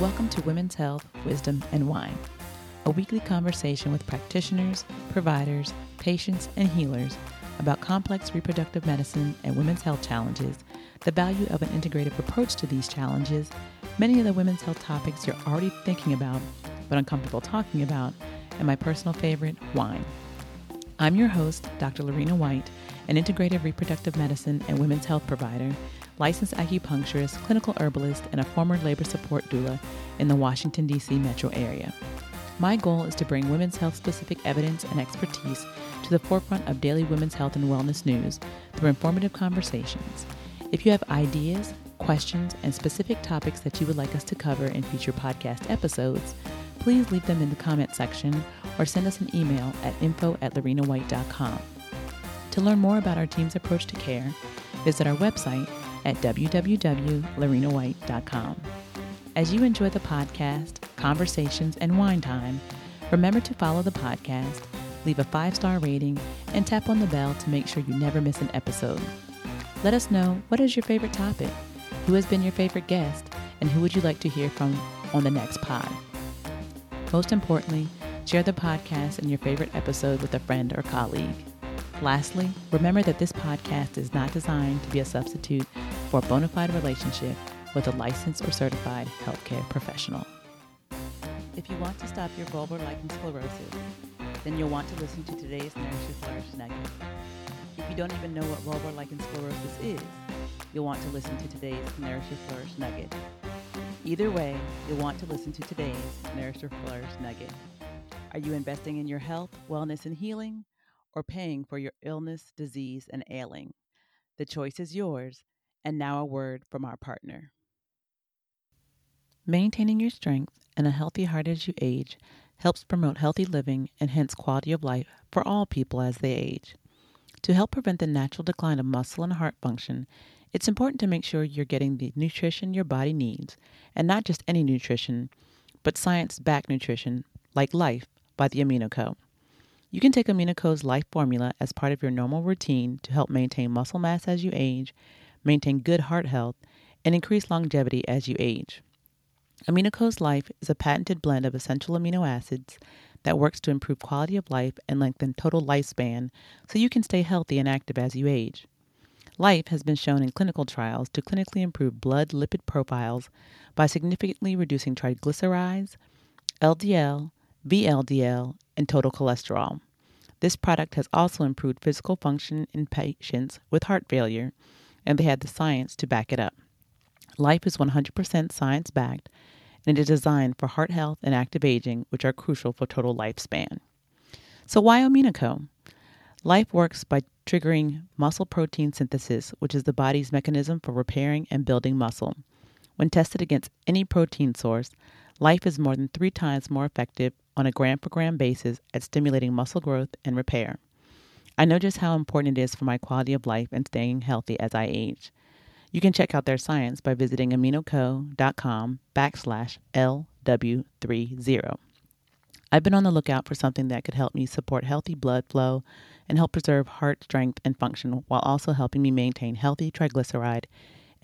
Women's Health, Wisdom, and Wine, a weekly conversation with practitioners, providers, patients, and healers about complex reproductive medicine and women's health challenges, the value of an integrative approach to these challenges, many of the women's health topics you're already thinking about but uncomfortable talking about, and my personal favorite, wine. I'm your host, Dr. Lorena White, an integrative reproductive medicine and women's health provider, licensed acupuncturist, clinical herbalist, and a former labor support doula in the Washington, D.C. metro area. My goal is to bring women's health specific evidence and expertise to the forefront of daily women's health and wellness news through informative conversations. If you have ideas, questions, and specific topics that you would like us to cover in future podcast episodes, please leave them in the comment section or send us an email at info at lorenawhite.com. To learn more about our team's approach to care, visit our website at www.lorenawhite.com. As you enjoy the podcast, conversations, and wine time, remember to follow the podcast, leave a five star rating, and tap on the bell to make sure you never miss an episode. Let us know what is your favorite topic, who has been your favorite guest, and who would you like to hear from on the next pod. Most importantly, share the podcast and your favorite episode with a friend or colleague. Lastly, remember that this podcast is not designed to be a substitute for a bona fide relationship with a licensed or certified healthcare professional. If you want to stop your vulvar lichen sclerosus, then you'll want to listen to today's Nourish Your Flourish Nugget. If you don't even know what vulvar lichen sclerosus is, you'll want to listen to today's Nourish Your Flourish Nugget. Either way, you'll want to listen to today's Nourish Your Flourish Nugget. Are you investing in your health, wellness, and healing, or paying for your illness, disease, and ailing? The choice is yours. And now a word from our partner. Maintaining your strength and a healthy heart as you age helps promote healthy living and hence quality of life for all people as they age. To help prevent the natural decline of muscle and heart function, it's important to make sure you're getting the nutrition your body needs, and not just any nutrition, but science backed nutrition like Life by the Amino Co. You can take Amino Co.'s Life formula as part of your normal routine to help maintain muscle mass as you age, maintain good heart health, and increase longevity as you age. AminoCo's Life is a patented blend of essential amino acids that works to improve quality of life and lengthen total lifespan so you can stay healthy and active as you age. Life has been shown in clinical trials to clinically improve blood lipid profiles by significantly reducing triglycerides, LDL, VLDL, and total cholesterol. This product has also improved physical function in patients with heart failure, and they had the science to back it up. Life is 100% science backed and it is designed for heart health and active aging, which are crucial for total lifespan. So, why AminoCo? Life works by triggering muscle protein synthesis, which is the body's mechanism for repairing and building muscle. When tested against any protein source, Life is more than three times more effective on a gram per gram basis at stimulating muscle growth and repair. I know just how important it is for my quality of life and staying healthy as I age. You can check out their science by visiting aminoco.com backslash LW30. I've been on the lookout for something that could help me support healthy blood flow and help preserve heart strength and function while also helping me maintain healthy triglyceride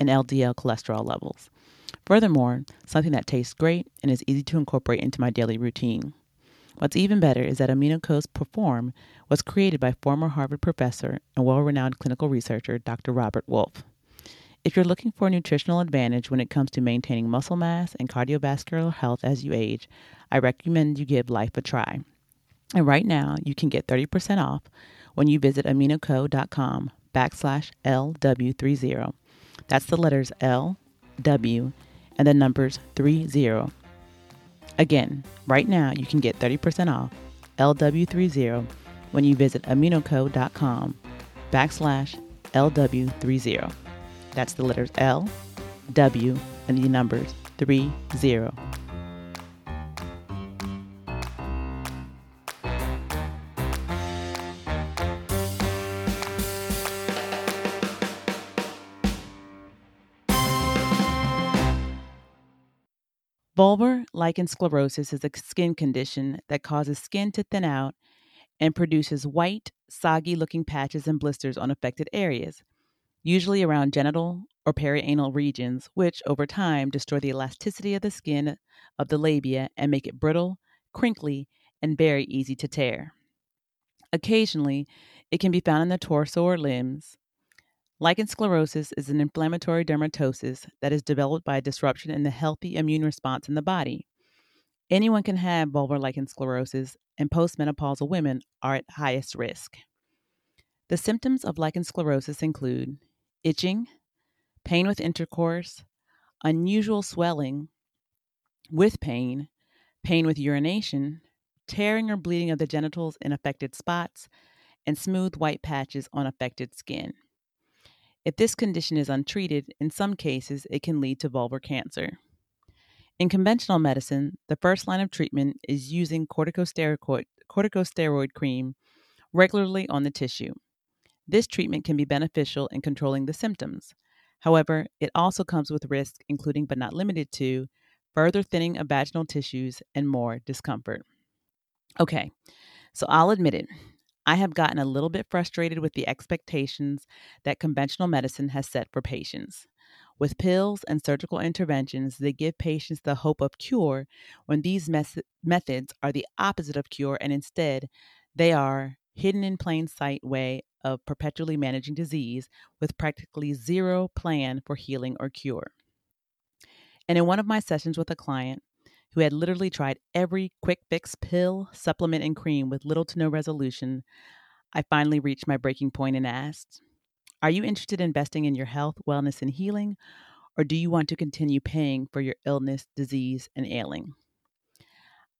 and LDL cholesterol levels. Furthermore, something that tastes great and is easy to incorporate into my daily routine. What's even better is that AminoCo's Perform was created by former Harvard professor and well renowned clinical researcher Dr. Robert Wolfe. If you're looking for a nutritional advantage when it comes to maintaining muscle mass and cardiovascular health as you age, I recommend you give life a try. And right now, you can get 30% off when you visit aminoco.com backslash LW30. That's the letters L, W, and the numbers 30. Again, right now, you can get 30% off LW30 when you visit aminoco.com backslash LW30. That's the letters L, W, and the numbers 30. Vulvar lichen sclerosus is a skin condition that causes skin to thin out and produces white, soggy looking patches and blisters on affected areas. usually around genital or perianal regions, which over time destroy the elasticity of the skin of the labia and make it brittle, crinkly, and very easy to tear. Occasionally, it can be found in the torso or limbs. Lichen sclerosus is an inflammatory dermatosis that is developed by a disruption in the healthy immune response in the body. Anyone can have vulvar lichen sclerosus, and postmenopausal women are at highest risk. The symptoms of lichen sclerosus include itching, pain with intercourse, unusual swelling with pain, pain with urination, tearing or bleeding of the genitals in affected spots, and smooth white patches on affected skin. If this condition is untreated, in some cases it can lead to vulvar cancer. In conventional medicine, the first line of treatment is using corticosteroid, corticosteroid cream regularly on the tissue. This treatment can be beneficial in controlling the symptoms. However, it also comes with risk, including but not limited to further thinning of vaginal tissues and more discomfort. Okay, so I'll admit it. I have gotten a little bit frustrated with the expectations that conventional medicine has set for patients. With pills and surgical interventions, they give patients the hope of cure when these mes- methods are the opposite of cure and instead they are hidden in plain sight way of perpetually managing disease with practically zero plan for healing or cure. And in one of my sessions with a client, who had literally tried every quick fix pill, supplement, and cream with little to no resolution, I finally reached my breaking point and asked, Are you interested in investing in your health, wellness, and healing? Or do you want to continue paying for your illness, disease, and ailing?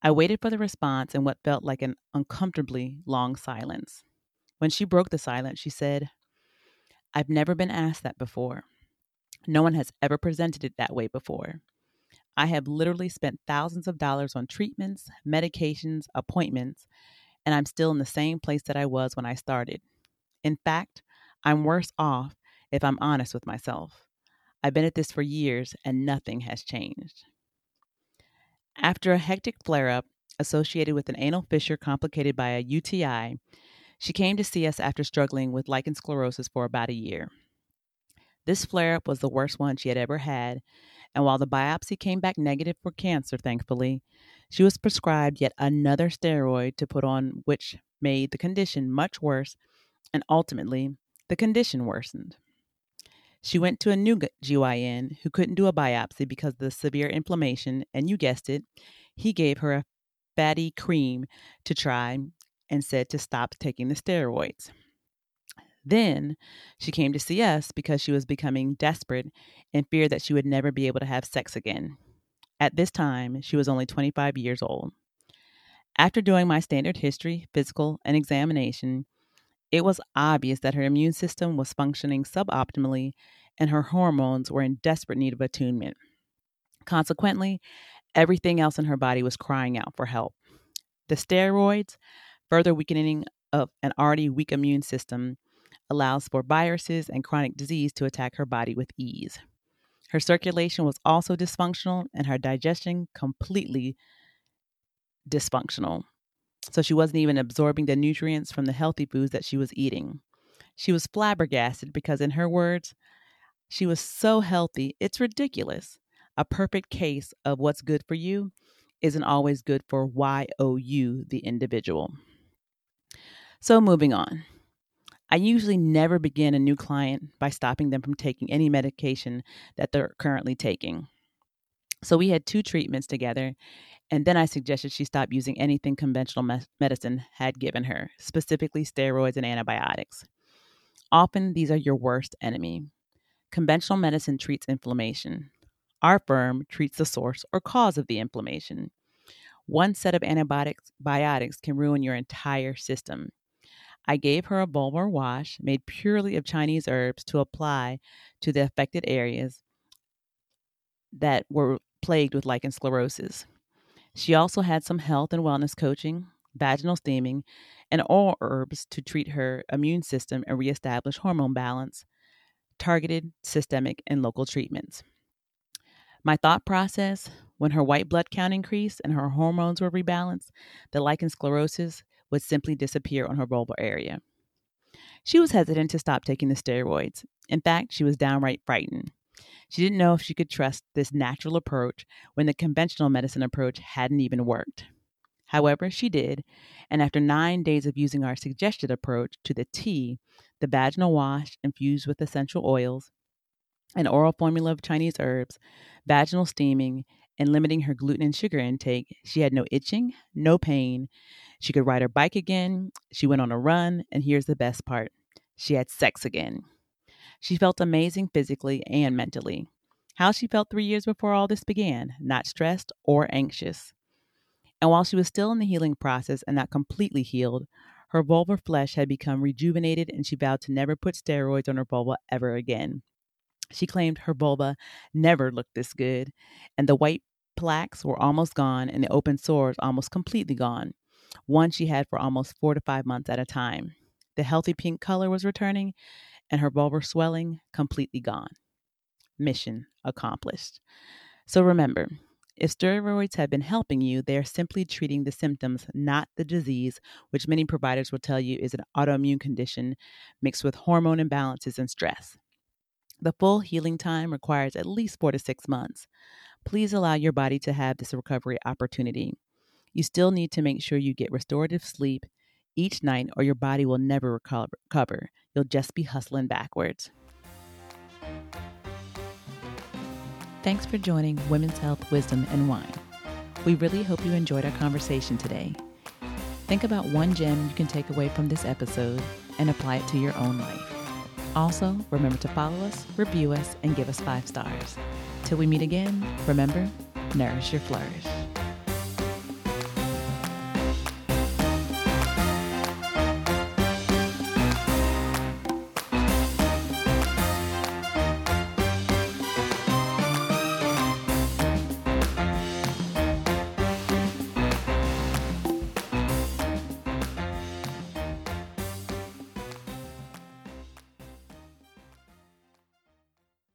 I waited for the response in what felt like an uncomfortably long silence. When she broke the silence, she said, I've never been asked that before. No one has ever presented it that way before. I have literally spent thousands of dollars on treatments, medications, appointments, and I'm still in the same place that I was when I started. In fact, I'm worse off if I'm honest with myself. I've been at this for years and nothing has changed. After a hectic flare up associated with an anal fissure complicated by a UTI, she came to see us after struggling with lichen sclerosus for about a year. This flare up was the worst one she had ever had, and while the biopsy came back negative for cancer, thankfully, she was prescribed yet another steroid to put on, which made the condition much worse, and ultimately, the condition worsened. She went to a new GYN who couldn't do a biopsy because of the severe inflammation, and you guessed it, he gave her a fatty cream to try and said to stop taking the steroids. Then she came to see us because she was becoming desperate and feared that she would never be able to have sex again. At this time, she was only 25 years old. After doing my standard history, physical, and examination, it was obvious that her immune system was functioning suboptimally and her hormones were in desperate need of attunement. Consequently, everything else in her body was crying out for help. The steroids, further weakening of an already weak immune system, allows for viruses and chronic disease to attack her body with ease. Her circulation was also dysfunctional and her digestion completely dysfunctional. So she wasn't even absorbing the nutrients from the healthy foods that she was eating. She was flabbergasted because, in her words, she was so healthy, it's ridiculous. A perfect case of what's good for you isn't always good for YOU, the individual. So, moving on. I usually never begin a new client by stopping them from taking any medication that they're currently taking. So we had two treatments together, and then I suggested she stop using anything conventional me- medicine had given her, specifically steroids and antibiotics. Often these are your worst enemy. Conventional medicine treats inflammation. Our firm treats the source or cause of the inflammation. One set of antibiotics can ruin your entire system. I gave her a vulvar wash made purely of Chinese herbs to apply to the affected areas that were plagued with lichen sclerosus. She also had some health and wellness coaching, vaginal steaming, and oral herbs to treat her immune system and reestablish hormone balance, targeted, systemic, and local treatments. My thought process when her white blood count increased and her hormones were rebalanced, the lichen sclerosus would simply disappear on her vulvar area. She was hesitant to stop taking the steroids. In fact, she was downright frightened. She didn't know if she could trust this natural approach when the conventional medicine approach hadn't even worked. However, she did, and after nine days of using our suggested approach to the T, the vaginal wash infused with essential oils, an oral formula of Chinese herbs, vaginal steaming, and limiting her gluten and sugar intake, she had no itching, no pain. She could ride her bike again. She went on a run. And here's the best part she had sex again. She felt amazing physically and mentally. How she felt three years before all this began, not stressed or anxious. And while she was still in the healing process and not completely healed, her vulvar flesh had become rejuvenated and she vowed to never put steroids on her vulva ever again. She claimed her vulva never looked this good, and the white plaques were almost gone and the open sores almost completely gone, one she had for almost four to five months at a time. The healthy pink color was returning, and her vulvar swelling completely gone. Mission accomplished. So remember, if steroids have been helping you, they are simply treating the symptoms, not the disease, which many providers will tell you is an autoimmune condition mixed with hormone imbalances and stress. The full healing time requires at least four to six months. Please allow your body to have this recovery opportunity. You still need to make sure you get restorative sleep each night, or your body will never recover. You'll just be hustling backwards. Thanks for joining Women's Health, Wisdom, and Wine. We really hope you enjoyed our conversation today. Think about one gem you can take away from this episode and apply it to your own life. Also, remember to follow us, review us, and give us five stars. Till we meet again, remember, nourish your flourish.